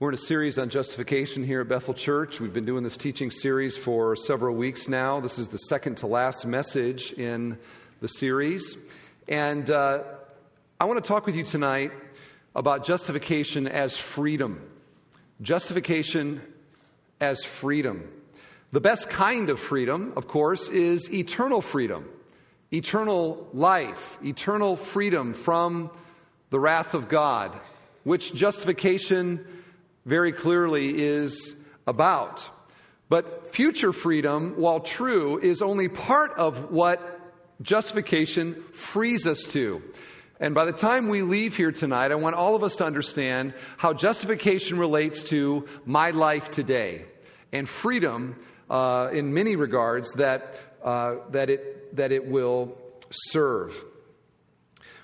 We're in a series on justification here at Bethel Church. We've been doing this teaching series for several weeks now. This is the second to last message in the series. And uh, I want to talk with you tonight about justification as freedom. Justification as freedom. The best kind of freedom, of course, is eternal freedom, eternal life, eternal freedom from the wrath of God, which justification very clearly is about. But future freedom, while true, is only part of what justification frees us to. And by the time we leave here tonight, I want all of us to understand how justification relates to my life today and freedom uh, in many regards that, uh, that, it, that it will serve.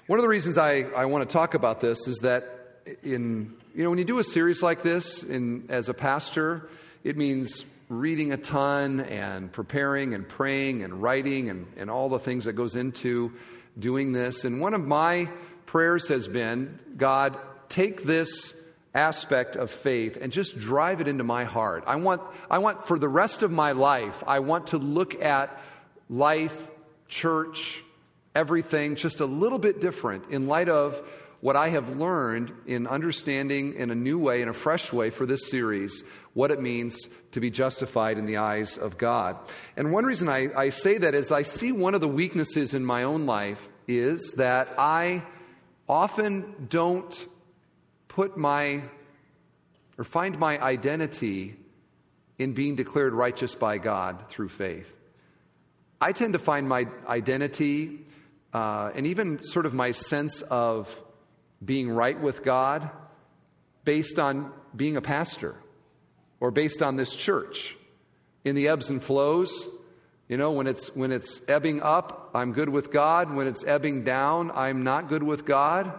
One of the reasons I, I want to talk about this is that in you know, when you do a series like this in, as a pastor, it means reading a ton and preparing and praying and writing and, and all the things that goes into doing this. And one of my prayers has been God, take this aspect of faith and just drive it into my heart. I want, I want for the rest of my life, I want to look at life, church, everything just a little bit different in light of what I have learned in understanding in a new way, in a fresh way for this series, what it means to be justified in the eyes of God. And one reason I, I say that is I see one of the weaknesses in my own life is that I often don't put my or find my identity in being declared righteous by God through faith. I tend to find my identity uh, and even sort of my sense of being right with God based on being a pastor or based on this church. In the ebbs and flows, you know, when it's when it's ebbing up, I'm good with God. When it's ebbing down, I'm not good with God.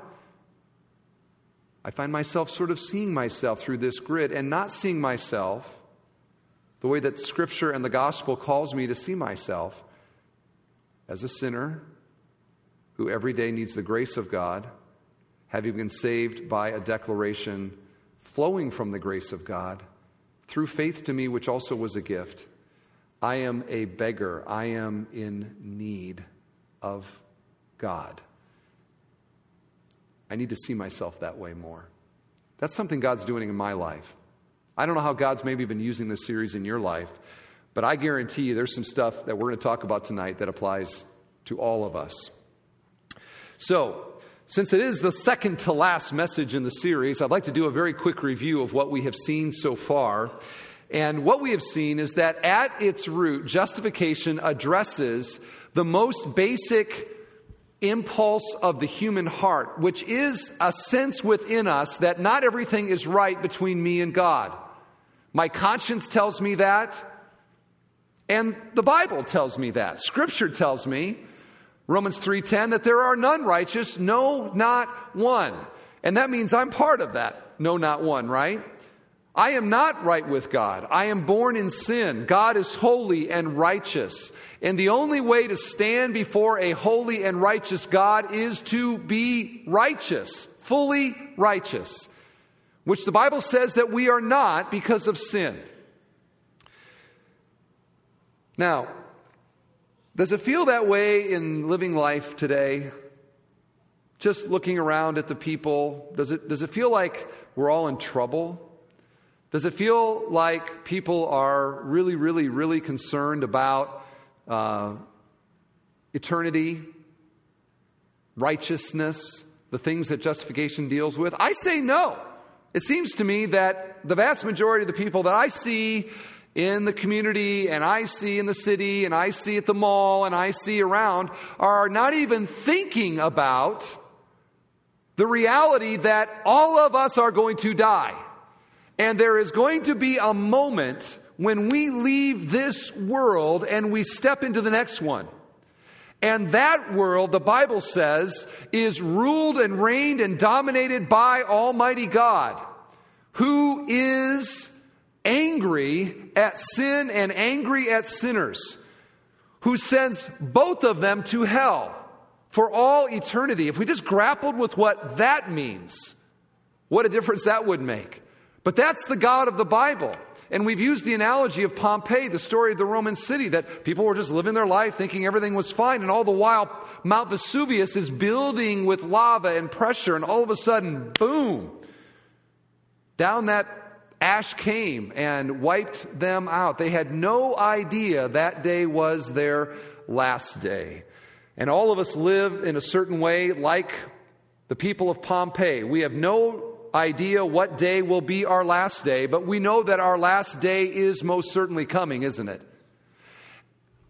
I find myself sort of seeing myself through this grid and not seeing myself the way that scripture and the gospel calls me to see myself as a sinner who every day needs the grace of God having been saved by a declaration flowing from the grace of God through faith to me, which also was a gift. I am a beggar. I am in need of God. I need to see myself that way more. That's something God's doing in my life. I don't know how God's maybe been using this series in your life, but I guarantee you there's some stuff that we're going to talk about tonight that applies to all of us. So, since it is the second to last message in the series, I'd like to do a very quick review of what we have seen so far. And what we have seen is that at its root, justification addresses the most basic impulse of the human heart, which is a sense within us that not everything is right between me and God. My conscience tells me that, and the Bible tells me that. Scripture tells me Romans 3:10 that there are none righteous, no not one. And that means I'm part of that. No not one, right? I am not right with God. I am born in sin. God is holy and righteous. And the only way to stand before a holy and righteous God is to be righteous, fully righteous, which the Bible says that we are not because of sin. Now, does it feel that way in living life today? Just looking around at the people, does it, does it feel like we're all in trouble? Does it feel like people are really, really, really concerned about uh, eternity, righteousness, the things that justification deals with? I say no. It seems to me that the vast majority of the people that I see in the community and I see in the city and I see at the mall and I see around are not even thinking about the reality that all of us are going to die. And there is going to be a moment when we leave this world and we step into the next one. And that world, the Bible says, is ruled and reigned and dominated by Almighty God, who is angry at sin and angry at sinners, who sends both of them to hell for all eternity. If we just grappled with what that means, what a difference that would make. But that's the God of the Bible. And we've used the analogy of Pompeii, the story of the Roman city, that people were just living their life thinking everything was fine, and all the while Mount Vesuvius is building with lava and pressure, and all of a sudden, boom, down that ash came and wiped them out. They had no idea that day was their last day. And all of us live in a certain way like the people of Pompeii. We have no idea what day will be our last day, but we know that our last day is most certainly coming, isn't it?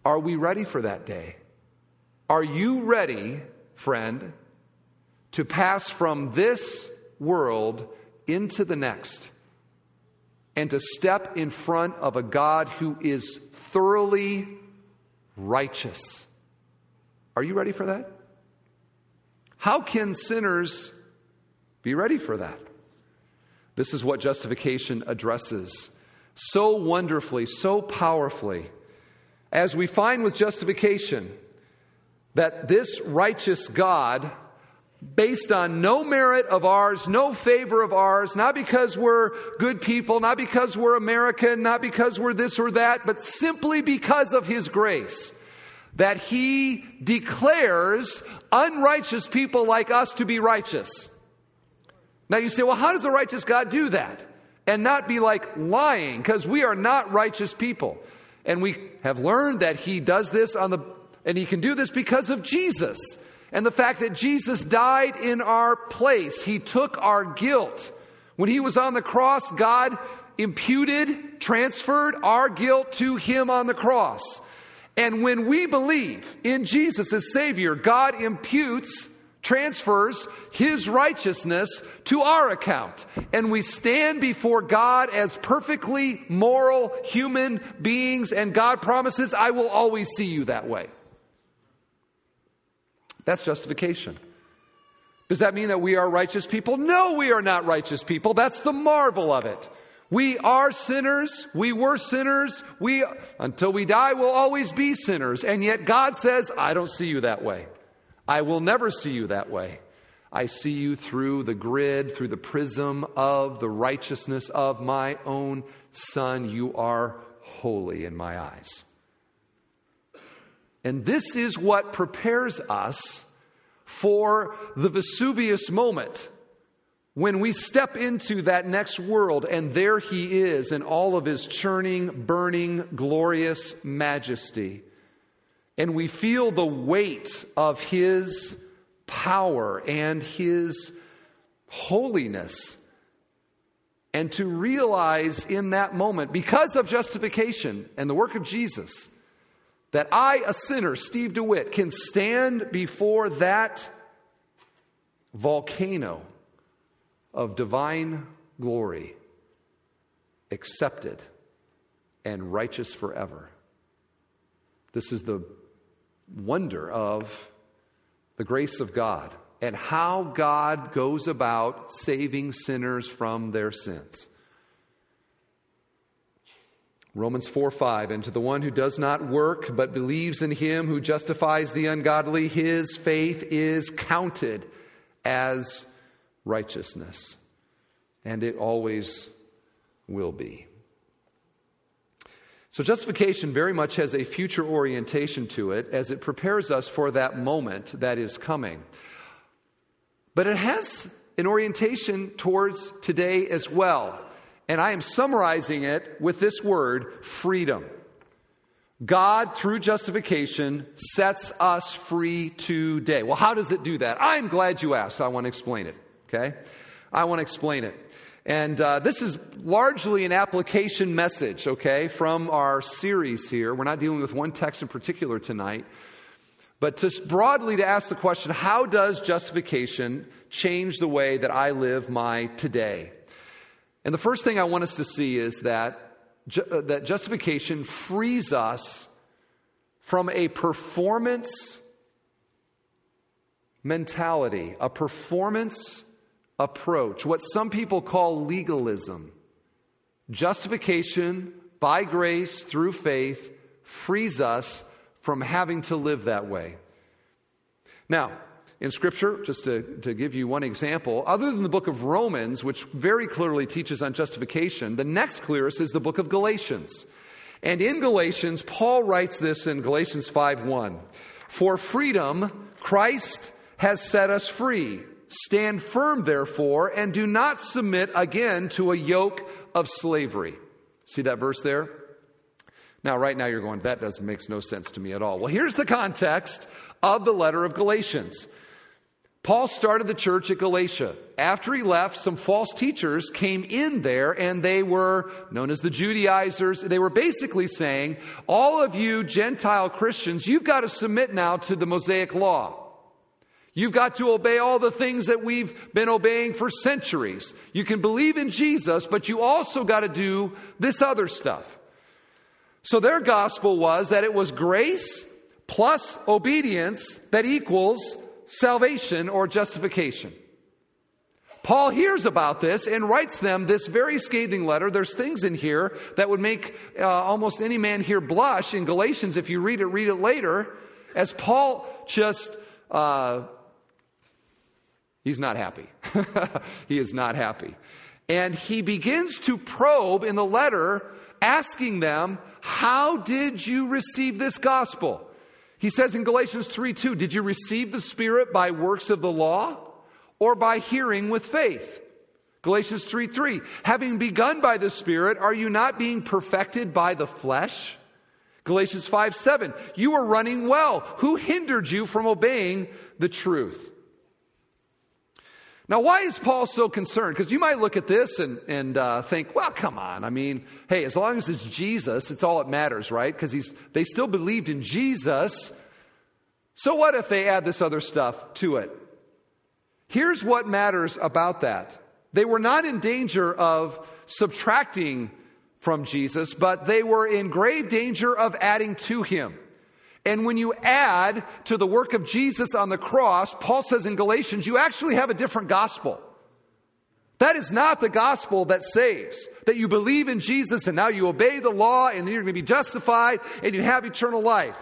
Are we ready for that day? Are you ready, friend, to pass from this world into the next and to step in front of a God who is thoroughly righteous? Are you ready for that? How can sinners be ready for that? This is what justification addresses so wonderfully, so powerfully. As we find with justification, that this righteous God, based on no merit of ours, no favor of ours, not because we're good people, not because we're American, not because we're this or that, but simply because of His grace, that He declares unrighteous people like us to be righteous. Now you say, well, how does a righteous God do that? And not be like lying, because we are not righteous people. And we have learned that he does this on the, and he can do this because of Jesus. And the fact that Jesus died in our place. He took our guilt. When he was on the cross, God imputed, transferred our guilt to him on the cross. And when we believe in Jesus as Savior, God imputes transfers his righteousness to our account. And we stand before God as perfectly moral human beings, and God promises, I will always see you that way. That's justification. Does that mean that we are righteous people? No, we are not righteous people. That's the marvel of it. We are sinners. We were sinners. We, until we die, will always be sinners. And yet God says, I don't see you that way. I will never see you that way. I see you through the grid, through the prism of the righteousness of my own Son. You are holy in my eyes. And this is what prepares us for the Vesuvius moment when we step into that next world and there he is in all of his churning, burning, glorious majesty and we feel the weight of His power and His holiness. And to realize in that moment, because of justification and the work of Jesus, that I, a sinner, Steve DeWitt, can stand before that volcano of divine glory, accepted and righteous forever. This is the wonder of the grace of God and how God goes about saving sinners from their sins. Romans 4 5, and to the one who does not work but believes in him who justifies the ungodly, his faith is counted as righteousness. And it always will be. So, justification very much has a future orientation to it as it prepares us for that moment that is coming. But it has an orientation towards today as well. And I am summarizing it with this word freedom. God, through justification, sets us free today. Well, how does it do that? I'm glad you asked. I want to explain it. Okay? I want to explain it. And uh, this is largely an application message, okay, from our series here. We're not dealing with one text in particular tonight. But just broadly to ask the question how does justification change the way that I live my today? And the first thing I want us to see is that, ju- uh, that justification frees us from a performance mentality, a performance approach, what some people call legalism. Justification by grace through faith frees us from having to live that way. Now, in Scripture, just to, to give you one example, other than the book of Romans, which very clearly teaches on justification, the next clearest is the book of Galatians. And in Galatians, Paul writes this in Galatians 5 1 For freedom, Christ has set us free. Stand firm, therefore, and do not submit again to a yoke of slavery. See that verse there? Now, right now, you're going, that doesn't makes no sense to me at all. Well, here's the context of the letter of Galatians. Paul started the church at Galatia. After he left, some false teachers came in there and they were known as the Judaizers. They were basically saying, all of you Gentile Christians, you've got to submit now to the Mosaic law. You've got to obey all the things that we've been obeying for centuries. You can believe in Jesus, but you also got to do this other stuff. So their gospel was that it was grace plus obedience that equals salvation or justification. Paul hears about this and writes them this very scathing letter. There's things in here that would make uh, almost any man here blush in Galatians. If you read it, read it later. As Paul just uh, He's not happy. he is not happy. And he begins to probe in the letter, asking them, How did you receive this gospel? He says in Galatians 3 2, Did you receive the Spirit by works of the law or by hearing with faith? Galatians 3 3, having begun by the Spirit, are you not being perfected by the flesh? Galatians 5 7, you are running well. Who hindered you from obeying the truth? Now, why is Paul so concerned? Because you might look at this and, and uh, think, well, come on. I mean, hey, as long as it's Jesus, it's all that matters, right? Because they still believed in Jesus. So, what if they add this other stuff to it? Here's what matters about that they were not in danger of subtracting from Jesus, but they were in grave danger of adding to him. And when you add to the work of Jesus on the cross, Paul says in Galatians, you actually have a different gospel. That is not the gospel that saves. That you believe in Jesus and now you obey the law and you're going to be justified and you have eternal life.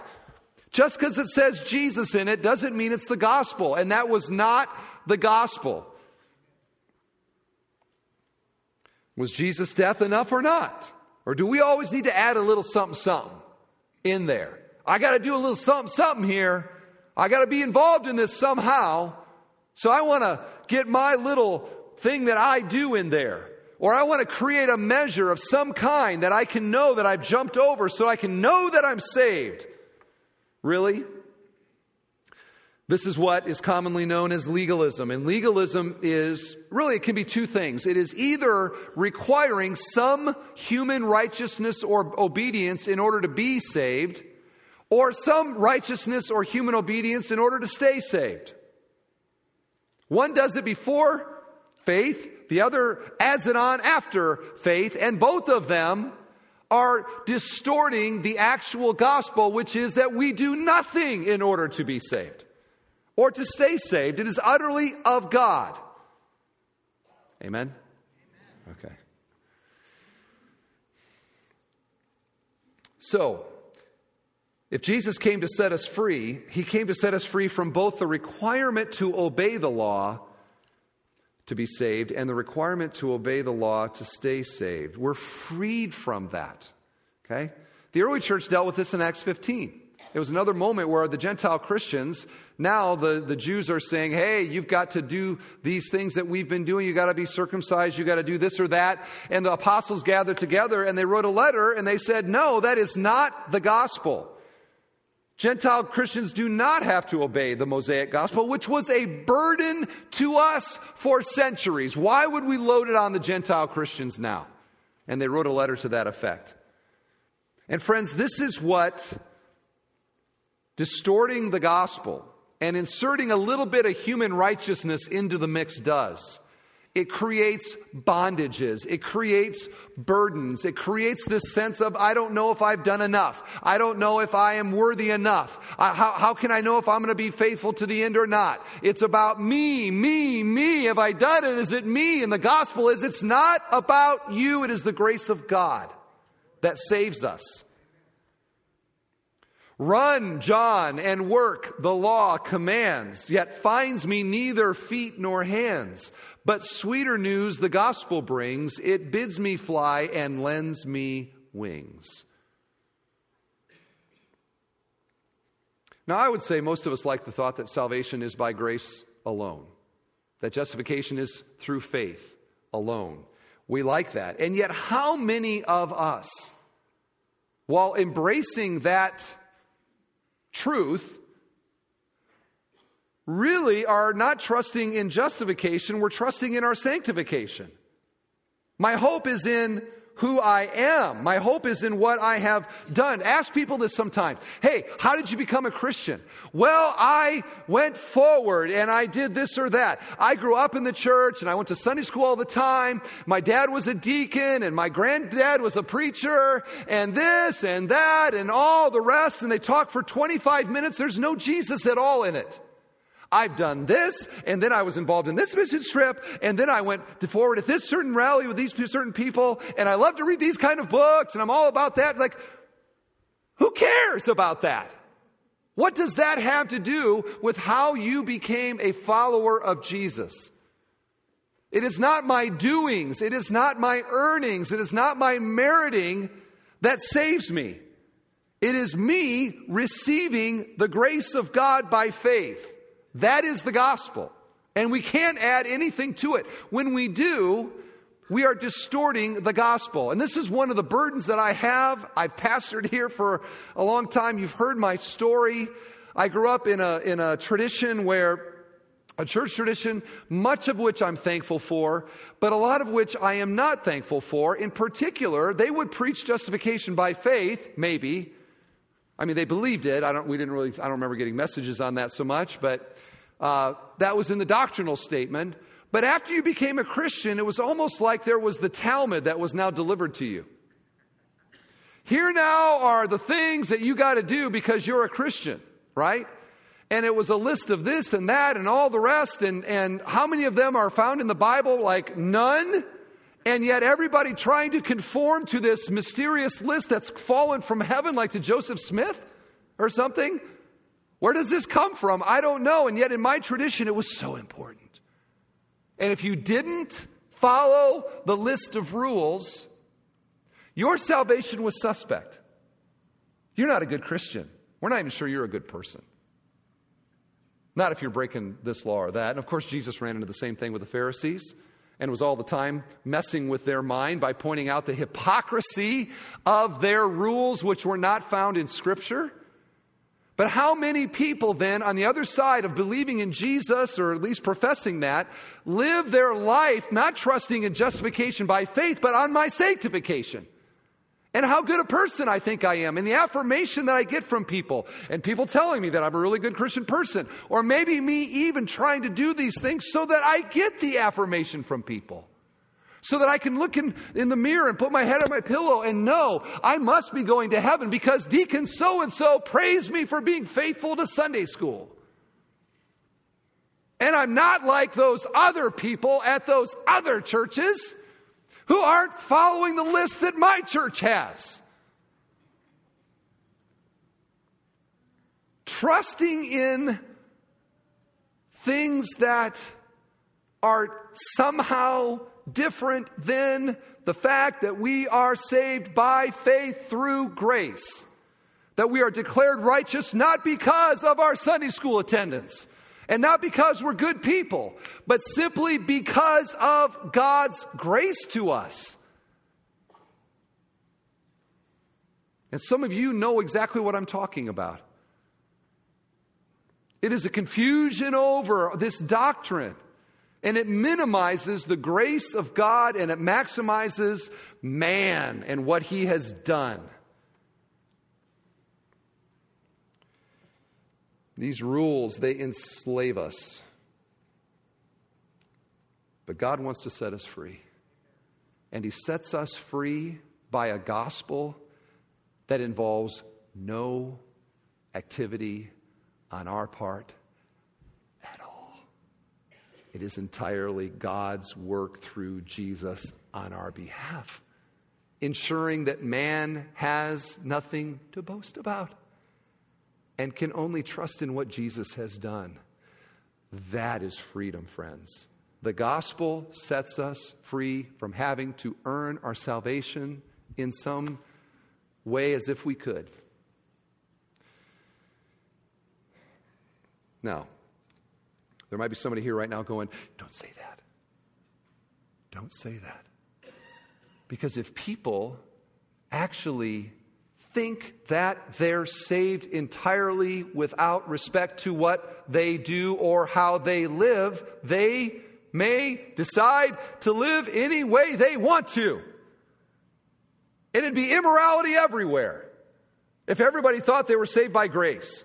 Just because it says Jesus in it doesn't mean it's the gospel. And that was not the gospel. Was Jesus' death enough or not? Or do we always need to add a little something, something in there? I got to do a little something, something here. I got to be involved in this somehow. So I want to get my little thing that I do in there. Or I want to create a measure of some kind that I can know that I've jumped over so I can know that I'm saved. Really? This is what is commonly known as legalism. And legalism is really, it can be two things. It is either requiring some human righteousness or obedience in order to be saved, or some righteousness or human obedience in order to stay saved. One does it before faith, the other adds it on after faith, and both of them are distorting the actual gospel, which is that we do nothing in order to be saved or to stay saved. It is utterly of God. Amen? Amen. Okay. So, if Jesus came to set us free, he came to set us free from both the requirement to obey the law to be saved and the requirement to obey the law to stay saved. We're freed from that. Okay? The early church dealt with this in Acts 15. It was another moment where the Gentile Christians, now the, the Jews are saying, hey, you've got to do these things that we've been doing. You've got to be circumcised. You've got to do this or that. And the apostles gathered together and they wrote a letter and they said, no, that is not the gospel. Gentile Christians do not have to obey the Mosaic gospel, which was a burden to us for centuries. Why would we load it on the Gentile Christians now? And they wrote a letter to that effect. And friends, this is what distorting the gospel and inserting a little bit of human righteousness into the mix does. It creates bondages. It creates burdens. It creates this sense of, I don't know if I've done enough. I don't know if I am worthy enough. I, how, how can I know if I'm going to be faithful to the end or not? It's about me, me, me. Have I done it? Is it me? And the gospel is, it's not about you. It is the grace of God that saves us. Run, John, and work, the law commands, yet finds me neither feet nor hands. But sweeter news the gospel brings, it bids me fly and lends me wings. Now, I would say most of us like the thought that salvation is by grace alone, that justification is through faith alone. We like that. And yet, how many of us, while embracing that truth, really are not trusting in justification, we're trusting in our sanctification? My hope is in who I am. My hope is in what I have done. Ask people this sometimes. Hey, how did you become a Christian? Well, I went forward and I did this or that. I grew up in the church and I went to Sunday school all the time. My dad was a deacon and my granddad was a preacher and this and that and all the rest. And they talk for 25 minutes. There's no Jesus at all in it. I've done this, and then I was involved in this mission trip, and then I went forward at this certain rally with these certain people, and I love to read these kind of books, and I'm all about that. Like, who cares about that? What does that have to do with how you became a follower of Jesus? It is not my doings, it is not my earnings, it is not my meriting that saves me. It is me receiving the grace of God by faith. That is the gospel. And we can't add anything to it. When we do, we are distorting the gospel. And this is one of the burdens that I have. I've pastored here for a long time. You've heard my story. I grew up in a, in a tradition where a church tradition, much of which I'm thankful for, but a lot of which I am not thankful for. In particular, they would preach justification by faith, maybe. I mean, they believed it. I don't, we didn't really, I don't remember getting messages on that so much, but uh, that was in the doctrinal statement. But after you became a Christian, it was almost like there was the Talmud that was now delivered to you. Here now are the things that you got to do because you're a Christian, right? And it was a list of this and that and all the rest. And, and how many of them are found in the Bible? Like none. And yet everybody trying to conform to this mysterious list that's fallen from heaven, like to Joseph Smith or something. Where does this come from? I don't know. And yet, in my tradition, it was so important. And if you didn't follow the list of rules, your salvation was suspect. You're not a good Christian. We're not even sure you're a good person. Not if you're breaking this law or that. And of course, Jesus ran into the same thing with the Pharisees and was all the time messing with their mind by pointing out the hypocrisy of their rules, which were not found in Scripture. But how many people then, on the other side of believing in Jesus, or at least professing that, live their life not trusting in justification by faith, but on my sanctification? And how good a person I think I am, and the affirmation that I get from people, and people telling me that I'm a really good Christian person, or maybe me even trying to do these things so that I get the affirmation from people so that I can look in, in the mirror and put my head on my pillow and know I must be going to heaven because Deacon so and so praised me for being faithful to Sunday school. And I'm not like those other people at those other churches who aren't following the list that my church has. Trusting in things that are somehow different than the fact that we are saved by faith through grace. That we are declared righteous not because of our Sunday school attendance and not because we're good people, but simply because of God's grace to us. And some of you know exactly what I'm talking about. It is a confusion over this doctrine and it minimizes the grace of God and it maximizes man and what he has done. These rules, they enslave us. But God wants to set us free. And he sets us free by a gospel that involves no activity on our part at all. it is entirely God's work through Jesus on our behalf, ensuring that man has nothing to boast about. And can only trust in what Jesus has done. That is freedom, friends. The gospel sets us free from having to earn our salvation in some way as if we could. Now, there might be somebody here right now going, Don't say that. Don't say that. Because if people actually think that they're saved entirely without respect to what they do or how they live, they may decide to live any way they want to. And it'd be immorality everywhere if everybody thought they were saved by grace.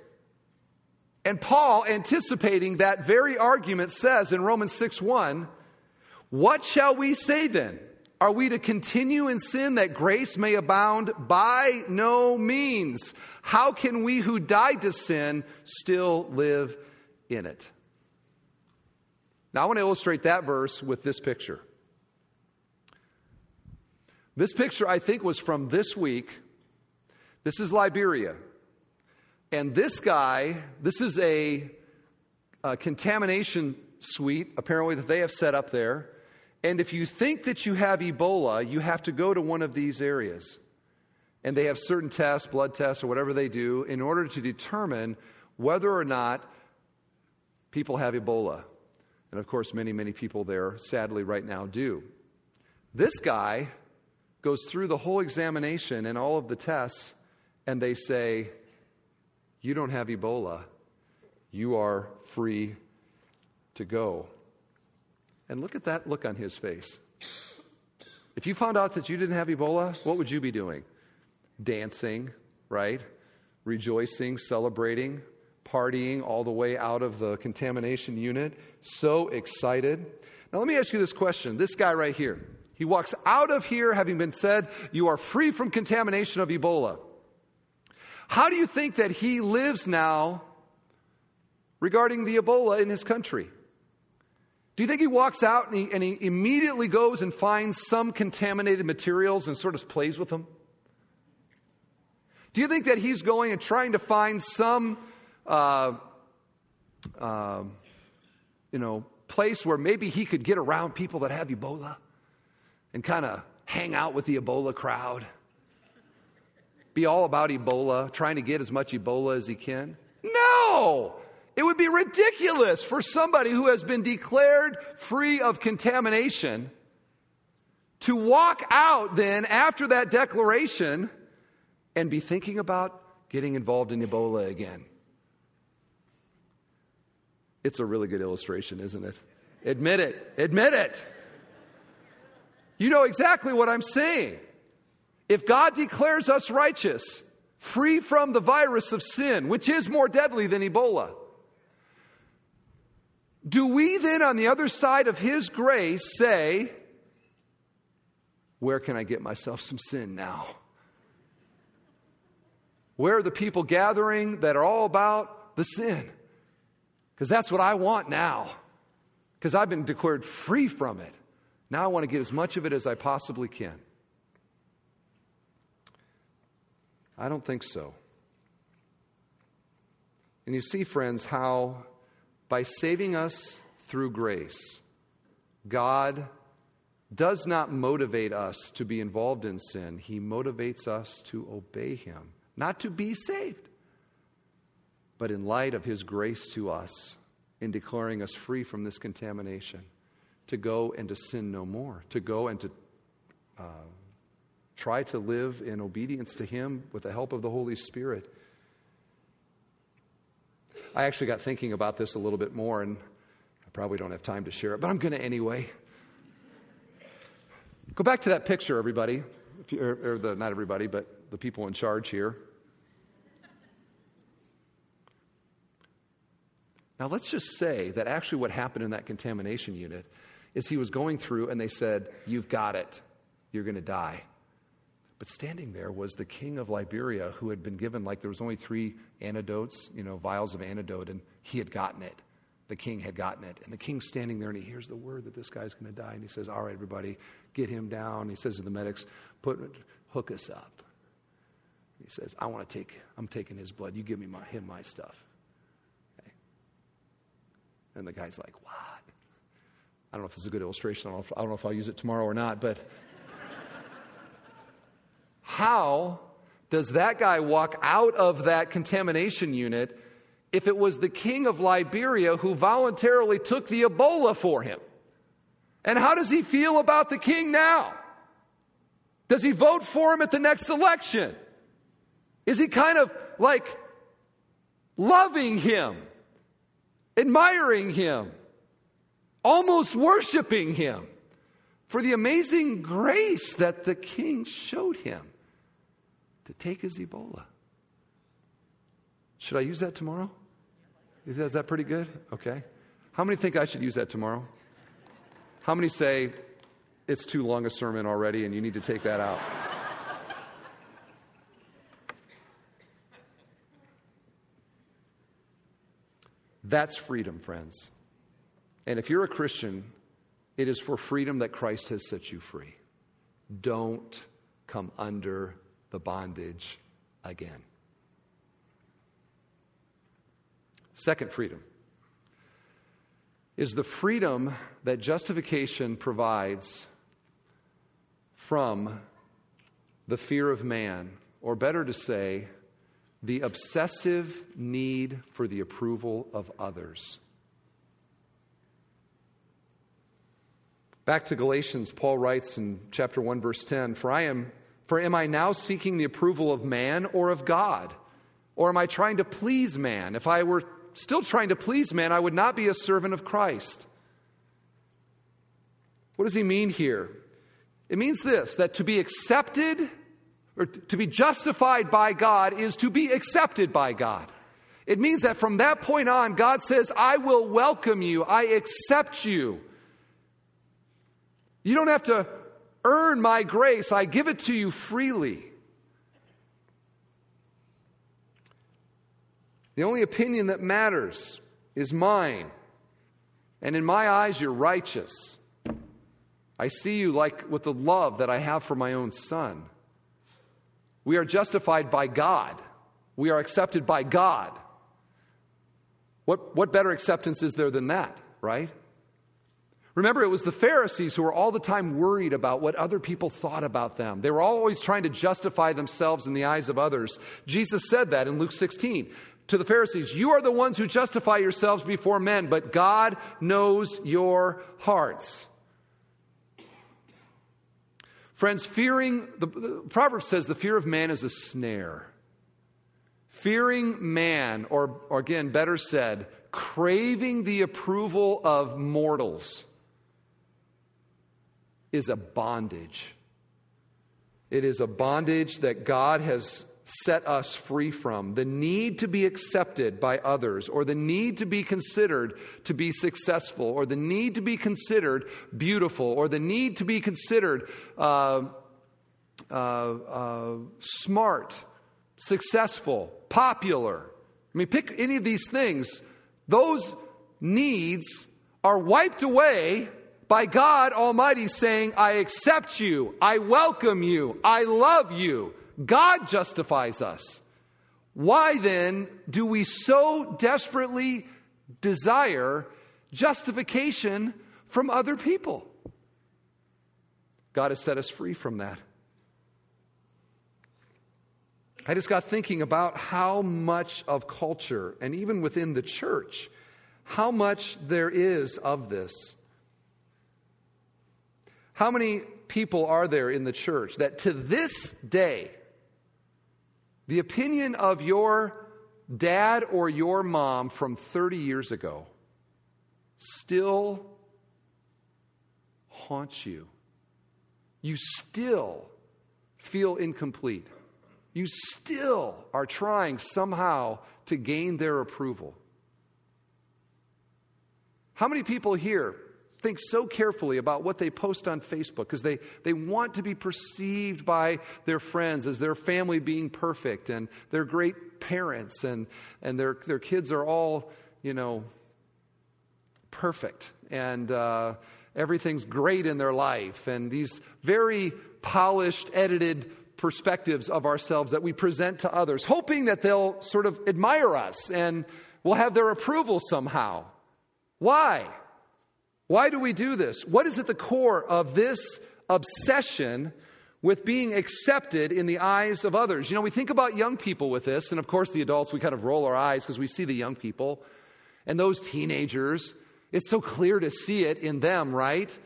And Paul, anticipating that very argument, says in Romans 6 1, What shall we say then? Are we to continue in sin that grace may abound? By no means. How can we who died to sin still live in it? Now, I want to illustrate that verse with this picture. This picture, I think, was from this week. This is Liberia. And this guy, this is a, a contamination suite, apparently, that they have set up there. And if you think that you have Ebola, you have to go to one of these areas. And they have certain tests, blood tests, or whatever they do, in order to determine whether or not people have Ebola. And of course, many, many people there, sadly, right now do. This guy goes through the whole examination and all of the tests, and they say, You don't have Ebola. You are free to go. And look at that look on his face. If you found out that you didn't have Ebola, what would you be doing? Dancing, right? Rejoicing, celebrating, partying all the way out of the contamination unit. So excited. Now, let me ask you this question. This guy right here, he walks out of here having been said, You are free from contamination of Ebola. How do you think that he lives now regarding the Ebola in his country? Do you think he walks out and he, and he immediately goes and finds some contaminated materials and sort of plays with them? Do you think that he's going and trying to find some, uh, uh, you know, place where maybe he could get around people that have Ebola and kind of hang out with the Ebola crowd? Be all about Ebola, trying to get as much Ebola as he can? No! It would be ridiculous for somebody who has been declared free of contamination to walk out then after that declaration and be thinking about getting involved in Ebola again. It's a really good illustration, isn't it? Admit it. Admit it. You know exactly what I'm saying. If God declares us righteous, free from the virus of sin, which is more deadly than Ebola, do we then, on the other side of His grace, say, Where can I get myself some sin now? Where are the people gathering that are all about the sin? Because that's what I want now. Because I've been declared free from it. Now I want to get as much of it as I possibly can. I don't think so. And you see, friends, how by saving us through grace, God does not motivate us to be involved in sin. He motivates us to obey Him, not to be saved, but in light of His grace to us in declaring us free from this contamination, to go and to sin no more, to go and to uh, try to live in obedience to Him with the help of the Holy Spirit I actually got thinking about this a little bit more, and I probably don't have time to share it, but I'm going to anyway. Go back to that picture, everybody. You, or, or the, not everybody, but the people in charge here. Now, let's just say that actually what happened in that contamination unit is he was going through and they said, You've got it. You're going to die. But standing there was the king of Liberia who had been given, like, there was only three antidotes, you know, vials of antidote, and he had gotten it. The king had gotten it. And the king's standing there and he hears the word that this guy's going to die. And he says, All right, everybody, get him down. He says to the medics, Put, Hook us up. He says, I want to take, I'm taking his blood. You give me my, him my stuff. Okay. And the guy's like, What? I don't know if this is a good illustration. I don't know if, I don't know if I'll use it tomorrow or not, but how does that guy walk out of that contamination unit if it was the king of Liberia who voluntarily took the Ebola for him? And how does he feel about the king now? Does he vote for him at the next election? Is he kind of like loving him, admiring him, almost worshiping him for the amazing grace that the king showed him to take his Ebola? Should I use that tomorrow? Is that pretty good? Okay. How many think I should use that tomorrow? How many say it's too long a sermon already and you need to take that out? That's freedom, friends. And if you're a Christian, it is for freedom that Christ has set you free. Don't come under the bondage again. Second freedom is the freedom that justification provides from the fear of man, or better to say, the obsessive need for the approval of others. Back to Galatians, Paul writes in chapter 1 verse 10, "For I am for am I now seeking the approval of man or of God? Or am I trying to please man? If I were still trying to please man, I would not be a servant of Christ. What does he mean here? It means this that to be accepted or to be justified by God is to be accepted by God. It means that from that point on, God says, I will welcome you, I accept you. You don't have to earn my grace, I give it to you freely. The only opinion that matters is mine. And in my eyes, you're righteous. I see you like with the love that I have for my own son. We are justified by God, we are accepted by God. What, what better acceptance is there than that, right? Remember, it was the Pharisees who were all the time worried about what other people thought about them. They were always trying to justify themselves in the eyes of others. Jesus said that in Luke 16 to the Pharisees, You are the ones who justify yourselves before men, but God knows your hearts. Friends, fearing, the, the proverb says the fear of man is a snare. Fearing man, or, or again, better said, craving the approval of mortals, is a bondage. It is a bondage that God has set us free from the need to be accepted by others, or the need to be considered to be successful, or the need to be considered beautiful, or the need to be considered uh, uh, uh, smart, successful, popular. I mean, pick any of these things. Those needs are wiped away by God Almighty saying, I accept you, I welcome you, I love you. God justifies us. Why then do we so desperately desire justification from other people? God has set us free from that. I just got thinking about how much of culture, and even within the church, how much there is of this. How many people are there in the church that to this day the opinion of your dad or your mom from 30 years ago still haunts you. You still feel incomplete. You still are trying somehow to gain their approval. How many people here think so carefully about what they post on Facebook because they, they want to be perceived by their friends as their family being perfect and they're great parents and, and their, their kids are all, you know, perfect and uh, everything's great in their life and these very polished, edited perspectives of ourselves that we present to others, hoping that they'll sort of admire us and we'll have their approval somehow. Why? Why do we do this? What is at the core of this obsession with being accepted in the eyes of others? You know, we think about young people with this, and of course, the adults, we kind of roll our eyes because we see the young people and those teenagers. It's so clear to see it in them, right?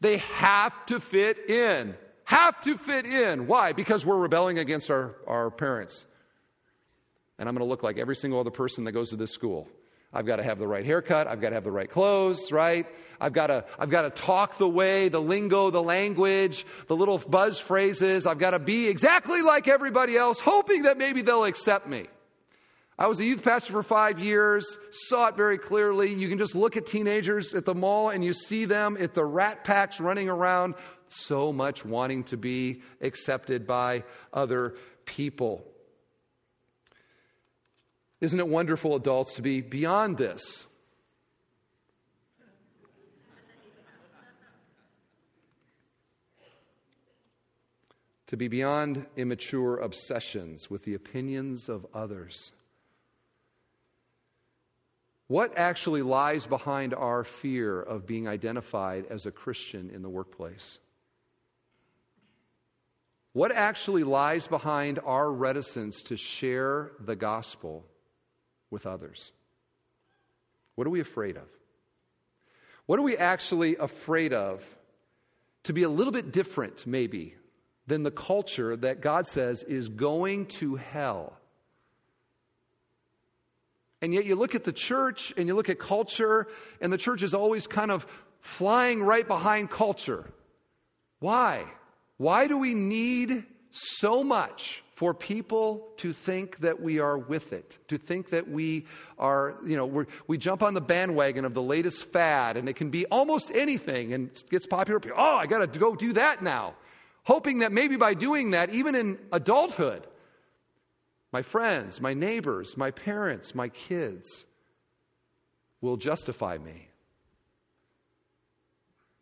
They have to fit in. Have to fit in. Why? Because we're rebelling against our, our parents. And I'm going to look like every single other person that goes to this school. I've got to have the right haircut. I've got to have the right clothes, right? I've got to, I've got to talk the way, the lingo, the language, the little buzz phrases. I've got to be exactly like everybody else, hoping that maybe they'll accept me. I was a youth pastor for five years, saw it very clearly. You can just look at teenagers at the mall and you see them at the rat packs running around, so much wanting to be accepted by other people. Isn't it wonderful, adults, to be beyond this? to be beyond immature obsessions with the opinions of others. What actually lies behind our fear of being identified as a Christian in the workplace? What actually lies behind our reticence to share the gospel with others? What are we afraid of? What are we actually afraid of to be a little bit different, maybe, than the culture that God says is going to hell? And yet you look at the church and you look at culture, and the church is always kind of flying right behind culture. Why? Why do we need so much for people to think that we are with it, to think that we are, you know, we jump on the bandwagon of the latest fad, and it can be almost anything and it gets popular. Oh, I got to go do that now. Hoping that maybe by doing that, even in adulthood, my friends, my neighbors, my parents, my kids will justify me,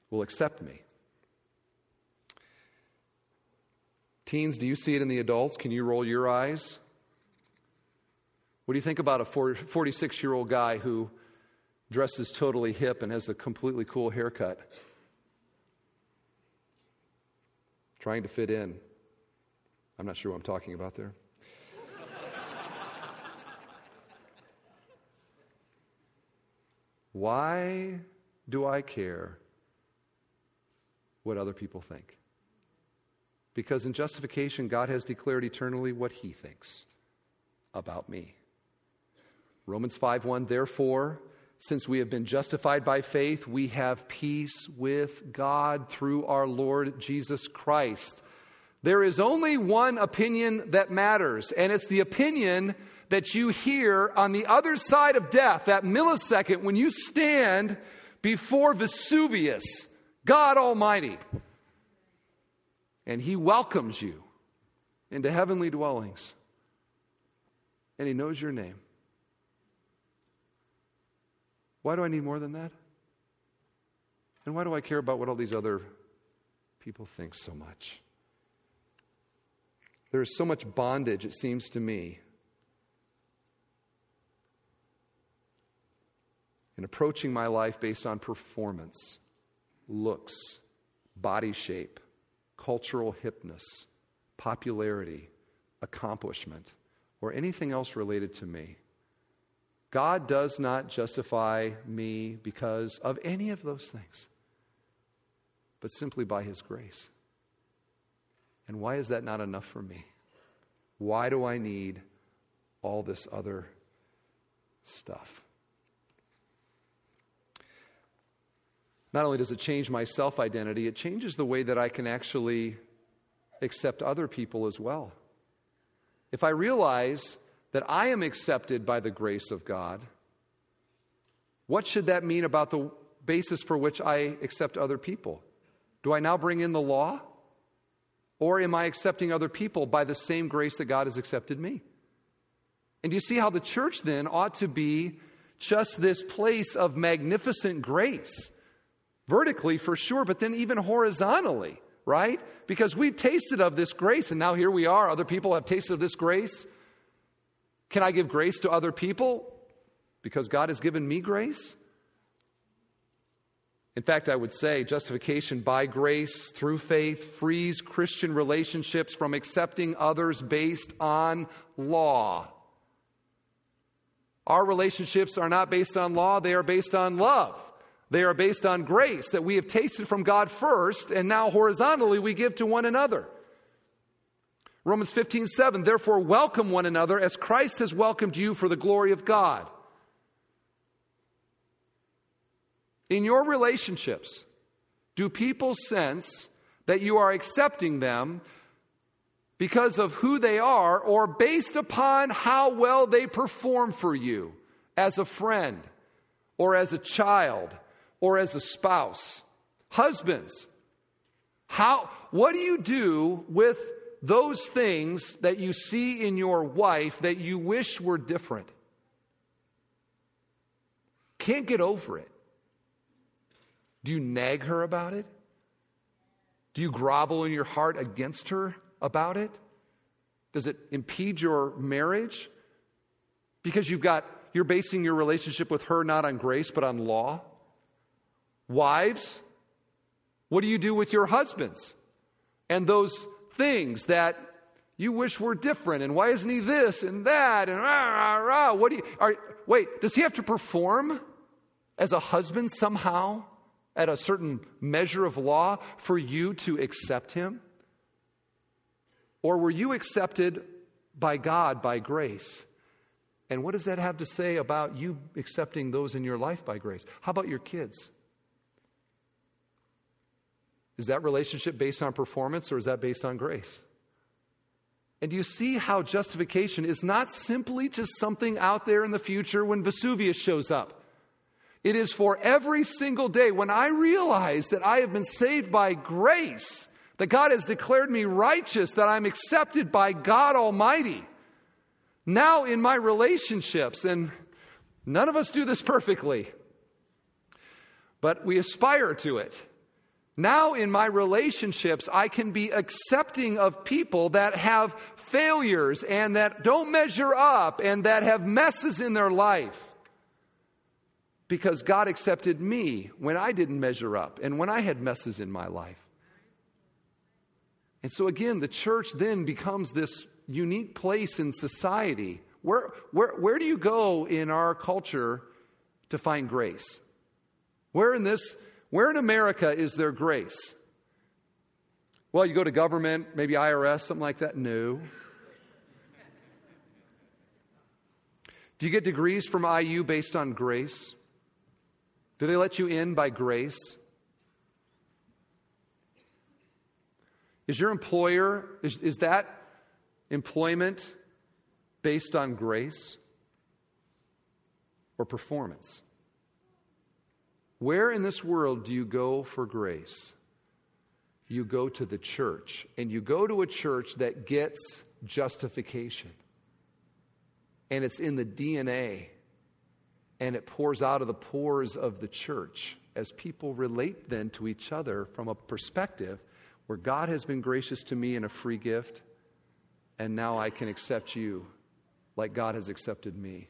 will accept me. Teens, do you see it in the adults? Can you roll your eyes? What do you think about a 46 year old guy who dresses totally hip and has a completely cool haircut? Trying to fit in. I'm not sure what I'm talking about there. Why do I care what other people think? Because in justification, God has declared eternally what he thinks about me. Romans 5:1 Therefore, since we have been justified by faith, we have peace with God through our Lord Jesus Christ. There is only one opinion that matters, and it's the opinion that you hear on the other side of death, that millisecond when you stand before Vesuvius, God Almighty and He welcomes you into heavenly dwellings. And He knows your name. Why do I need more than that? And why do I care about what all these other people think so much? There is so much bondage, it seems to me, in approaching my life based on performance, looks, body shape, cultural hipness, popularity, accomplishment, or anything else related to me. God does not justify me because of any of those things, but simply by His grace. And why is that not enough for me? Why do I need all this other stuff? Not only does it change my self identity, it changes the way that I can actually accept other people as well. If I realize that I am accepted by the grace of God, what should that mean about the basis for which I accept other people? Do I now bring in the law? Or am I accepting other people by the same grace that God has accepted me? And do you see how the church then ought to be just this place of magnificent grace? Vertically, for sure, but then even horizontally. right? Because we've tasted of this grace, and now here we are. Other people have tasted of this grace. Can I give grace to other people because God has given me grace? In fact, I would say justification by grace through faith frees Christian relationships from accepting others based on law. Our relationships are not based on law, they are based on love. They are based on grace that we have tasted from God first, and now horizontally we give to one another. Romans 15, 7, therefore welcome one another as Christ has welcomed you for the glory of God. In your relationships, do people sense that you are accepting them because of who they are or based upon how well they perform for you as a friend or as a child or as a spouse? Husbands, how, what do you do with those things that you see in your wife that you wish were different? Can't get over it. Do you nag her about it? Do you grovel in your heart against her about it? Does it impede your marriage? Because you've got you're basing your relationship with her not on grace but on law? Wives, what do you do with your husbands? And those things that you wish were different and why isn't he this and that and rah, rah, rah. what do you are wait, does he have to perform as a husband somehow? at a certain measure of law for you to accept him? Or were you accepted by God by grace? And what does that have to say about you accepting those in your life by grace? How about your kids? Is that relationship based on performance or is that based on grace? And you see how justification is not simply just something out there in the future when Vesuvius shows up? It is for every single day when I realize that I have been saved by grace, that God has declared me righteous, that I'm accepted by God Almighty. Now, in my relationships, and none of us do this perfectly, but we aspire to it. Now, in my relationships, I can be accepting of people that have failures and that don't measure up and that have messes in their life because God accepted me when I didn't measure up and when I had messes in my life. And so, again, the church then becomes this unique place in society. Where, where, where do you go in our culture to find grace? Where in this, where in America is there grace? Well, you go to government, maybe IRS, something like that. No. Do you get degrees from IU based on grace? Do they let you in by grace? Is your employer, is, is that employment based on grace or performance? Where in this world do you go for grace? You go to the church, and you go to a church that gets justification. And it's in the DNA and it pours out of the pores of the church as people relate then to each other from a perspective where God has been gracious to me in a free gift, and now I can accept you like God has accepted me.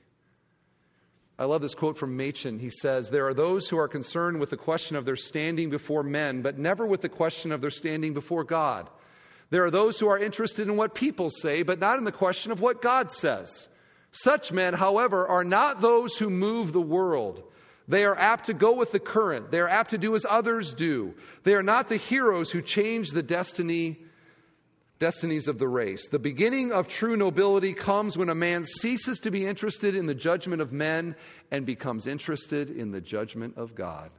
I love this quote from Machen. He says, There are those who are concerned with the question of their standing before men, but never with the question of their standing before God. There are those who are interested in what people say, but not in the question of what God says. Such men, however, are not those who move the world. They are apt to go with the current. They are apt to do as others do. They are not the heroes who change the destiny destinies of the race. The beginning of true nobility comes when a man ceases to be interested in the judgment of men and becomes interested in the judgment of God.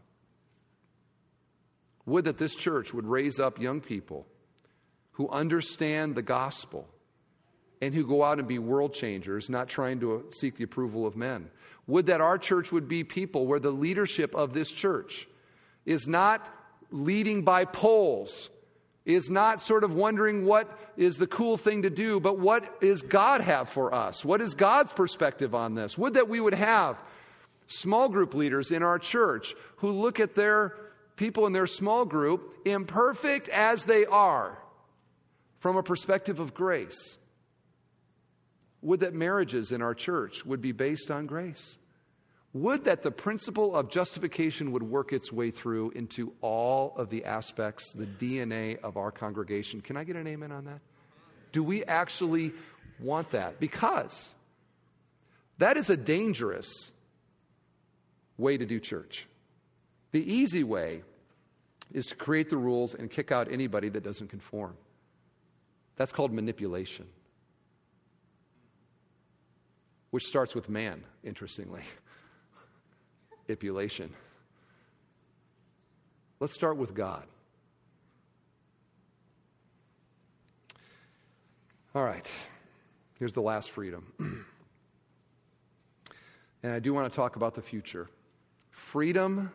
Would that this church would raise up young people who understand the gospel and who go out and be world changers, not trying to seek the approval of men. Would that our church would be people where the leadership of this church is not leading by polls, is not sort of wondering what is the cool thing to do, but what does God have for us? What is God's perspective on this? Would that we would have small group leaders in our church who look at their people in their small group, imperfect as they are, from a perspective of grace? Would that marriages in our church would be based on grace? Would that the principle of justification would work its way through into all of the aspects, the DNA of our congregation? Can I get an amen on that? Do we actually want that? Because that is a dangerous way to do church. The easy way is to create the rules and kick out anybody that doesn't conform. That's called manipulation, which starts with man, interestingly. Manipulation. Let's start with God. All right, here's the last freedom. and I do want to talk about the future freedom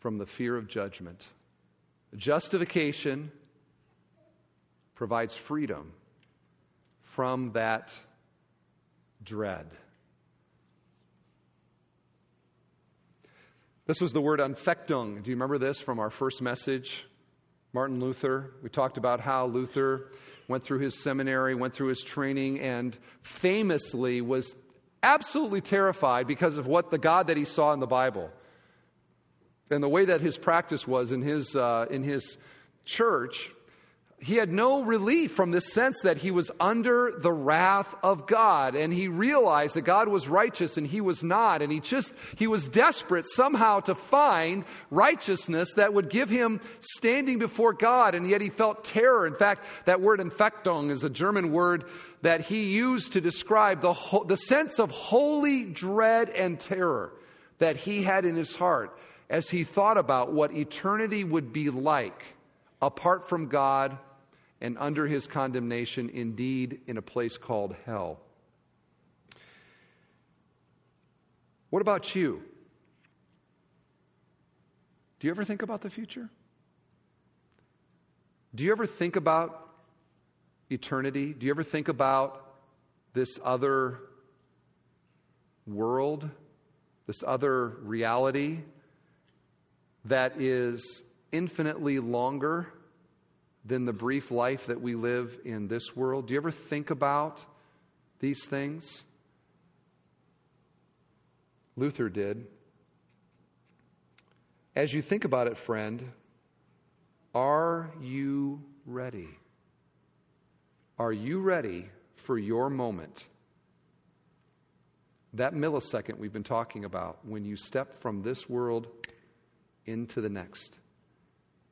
from the fear of judgment. Justification provides freedom from that dread. This was the word Anfechtung. Do you remember this from our first message? Martin Luther. We talked about how Luther went through his seminary, went through his training, and famously was absolutely terrified because of what the God that he saw in the Bible and the way that his practice was in his, uh, in his church, he had no relief from this sense that he was under the wrath of God. And he realized that God was righteous and he was not. And he just, he was desperate somehow to find righteousness that would give him standing before God. And yet he felt terror. In fact, that word Anfechtung is a German word that he used to describe the, ho- the sense of holy dread and terror that he had in his heart as he thought about what eternity would be like apart from God and under his condemnation, indeed, in a place called hell. What about you? Do you ever think about the future? Do you ever think about eternity? Do you ever think about this other world, this other reality that is infinitely longer than the brief life that we live in this world? Do you ever think about these things? Luther did. As you think about it, friend, are you ready? Are you ready for your moment? That millisecond we've been talking about when you step from this world into the next.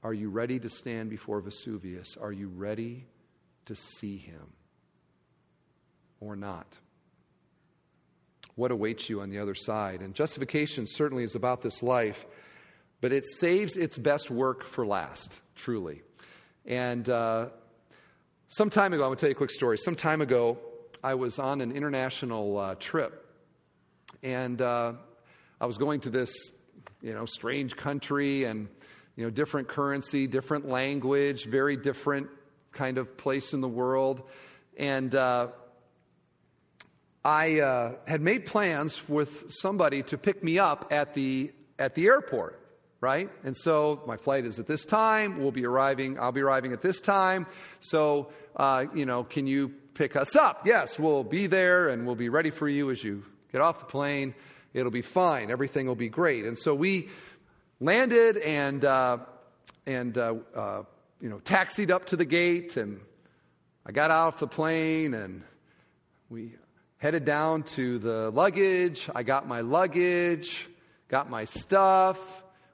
Are you ready to stand before Vesuvius? Are you ready to see him or not? What awaits you on the other side? And justification certainly is about this life, but it saves its best work for last, truly. And uh, some time ago, I'm going to tell you a quick story. Some time ago, I was on an international uh, trip, and uh, I was going to this, you know, strange country, and you know, different currency, different language, very different kind of place in the world. And uh, I uh, had made plans with somebody to pick me up at the, at the airport, right? And so my flight is at this time. We'll be arriving, I'll be arriving at this time. So, uh, you know, can you pick us up? Yes, we'll be there and we'll be ready for you as you get off the plane. It'll be fine. Everything will be great. And so we landed and, uh, and uh, uh, you know, taxied up to the gate. And I got out of the plane and we headed down to the luggage. I got my luggage, got my stuff,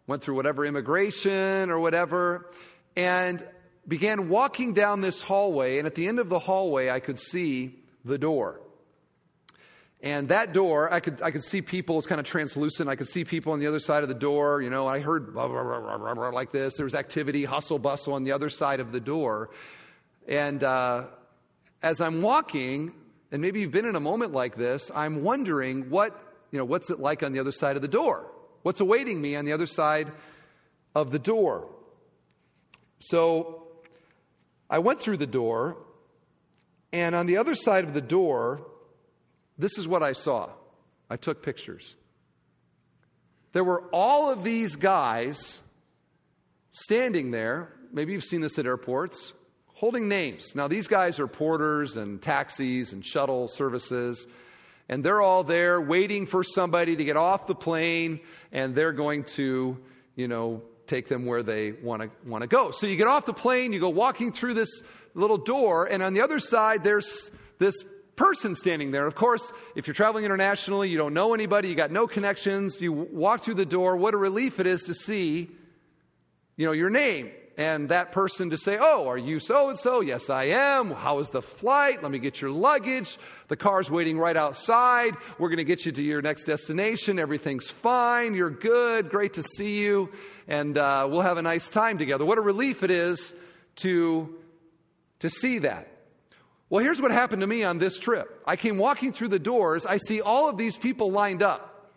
went through whatever immigration or whatever, and began walking down this hallway. And at the end of the hallway, I could see the door. And that door, I could, I could see people, it's kind of translucent. I could see people on the other side of the door. You know, I heard blah, blah, blah, like this. There was activity, hustle, bustle on the other side of the door. And uh, as I'm walking, and maybe you've been in a moment like this, I'm wondering what, you know, what's it like on the other side of the door? What's awaiting me on the other side of the door? So I went through the door, and on the other side of the door, this is what I saw. I took pictures. there were all of these guys standing there. Maybe you've seen this at airports, holding names. Now, these guys are porters and taxis and shuttle services, and they're all there waiting for somebody to get off the plane, and they're going to, you know, take them where they want to want to go. So you get off the plane, you go walking through this little door, and on the other side there's this person standing there. Of course, if you're traveling internationally, you don't know anybody, you got no connections, you walk through the door, what a relief it is to see, you know, your name and that person to say, Oh, are you so and so? Yes, I am. How was the flight? Let me get your luggage. The car's waiting right outside. We're going to get you to your next destination. Everything's fine. You're good. Great to see you. And uh, we'll have a nice time together. What a relief it is to, to see that. Well, here's what happened to me on this trip. I came walking through the doors. I see all of these people lined up.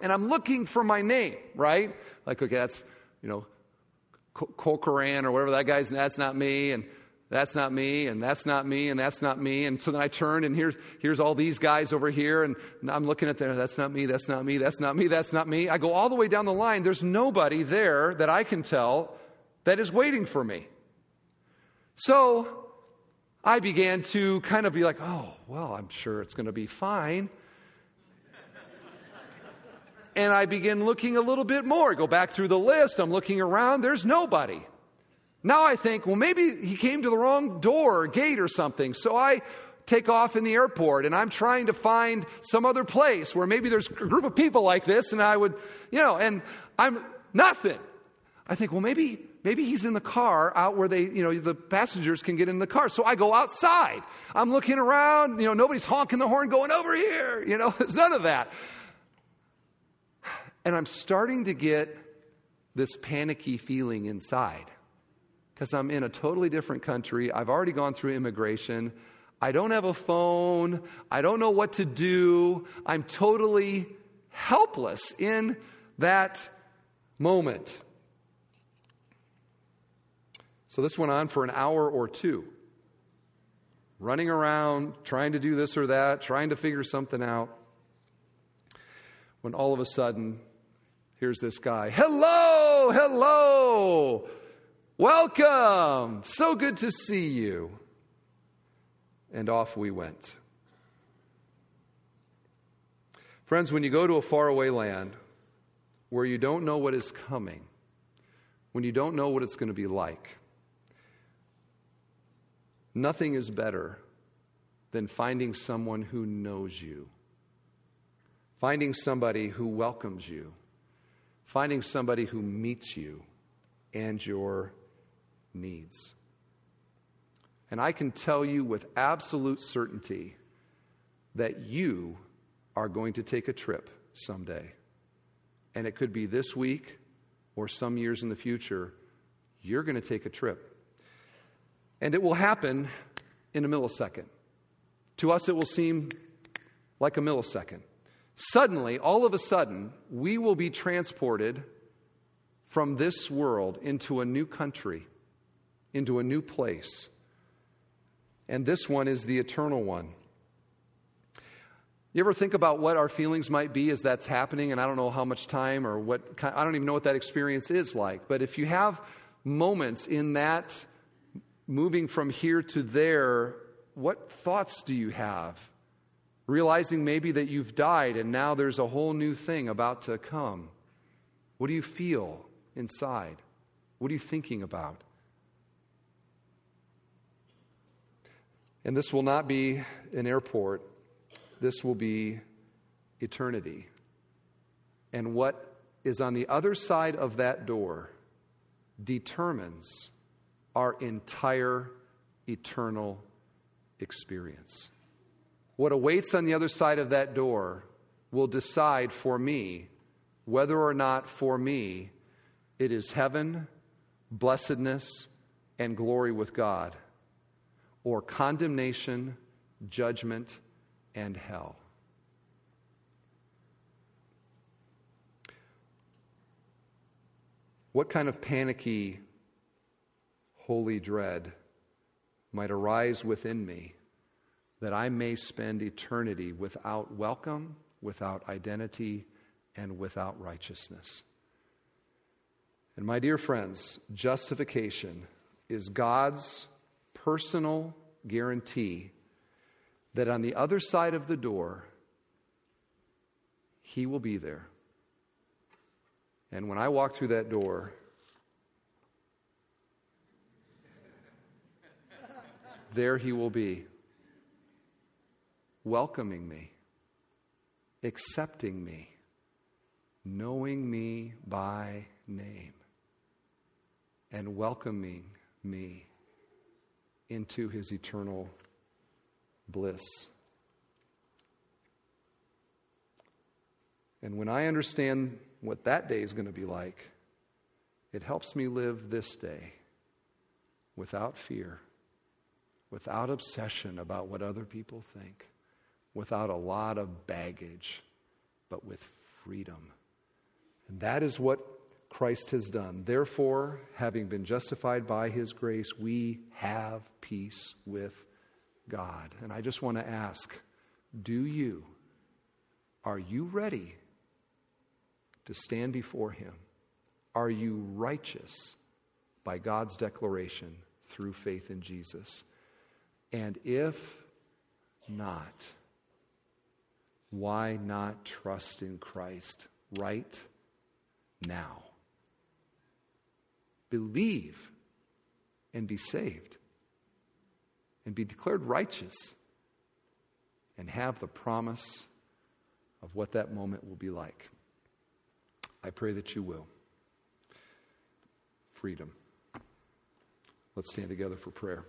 And I'm looking for my name, right? Like, okay, that's, you know, Corcoran or whatever that guy's, that's not me, and that's not me, and that's not me, and that's not me. And so then I turn, and here's, here's all these guys over here, and I'm looking at them, that's not me, that's not me, that's not me, that's not me. I go all the way down the line. There's nobody there that I can tell that is waiting for me. So I began to kind of be like, oh, well, I'm sure it's going to be fine and I begin looking a little bit more. Go back through the list. I'm looking around. There's nobody. Now I think, well, maybe he came to the wrong door or gate or something. So I take off in the airport and I'm trying to find some other place where maybe there's a group of people like this and I would, you know, and I'm nothing. I think, well, maybe, maybe he's in the car out where they, you know, the passengers can get in the car. So I go outside. I'm looking around, you know, nobody's honking the horn going over here. You know, there's none of that. And I'm starting to get this panicky feeling inside because I'm in a totally different country. I've already gone through immigration. I don't have a phone. I don't know what to do. I'm totally helpless in that moment. So this went on for an hour or two, running around, trying to do this or that, trying to figure something out. When all of a sudden, Here's this guy. Hello, hello. Welcome. So good to see you. And off we went. Friends, when you go to a faraway land where you don't know what is coming, when you don't know what it's going to be like, nothing is better than finding someone who knows you, finding somebody who welcomes you finding somebody who meets you and your needs. And I can tell you with absolute certainty that you are going to take a trip someday. And it could be this week or some years in the future. You're going to take a trip. And it will happen in a millisecond. To us, it will seem like a millisecond. Suddenly, all of a sudden, we will be transported from this world into a new country, into a new place. And this one is the eternal one. You ever think about what our feelings might be as that's happening? And I don't know how much time or what, I don't even know what that experience is like. But if you have moments in that moving from here to there, what thoughts do you have? realizing maybe that you've died and now there's a whole new thing about to come. What do you feel inside? What are you thinking about? And this will not be an airport, this will be eternity. And what is on the other side of that door determines our entire eternal experience. What awaits on the other side of that door will decide for me whether or not for me it is heaven, blessedness, and glory with God, or condemnation, judgment, and hell. What kind of panicky, holy dread might arise within me that I may spend eternity without welcome, without identity, and without righteousness. And my dear friends, justification is God's personal guarantee that on the other side of the door, He will be there. And when I walk through that door, there He will be, welcoming me, accepting me, knowing me by name, and welcoming me into His eternal bliss. And when I understand what that day is going to be like, it helps me live this day without fear, without obsession about what other people think, without a lot of baggage, but with freedom. And that is what Christ has done. Therefore, having been justified by his grace, we have peace with God. And I just want to ask do you, are you ready to stand before Him? Are you righteous by God's declaration through faith in Jesus? And if not, why not trust in Christ right now? Believe and be saved and be declared righteous and have the promise of what that moment will be like. I pray that you will. Freedom. Let's stand together for prayer.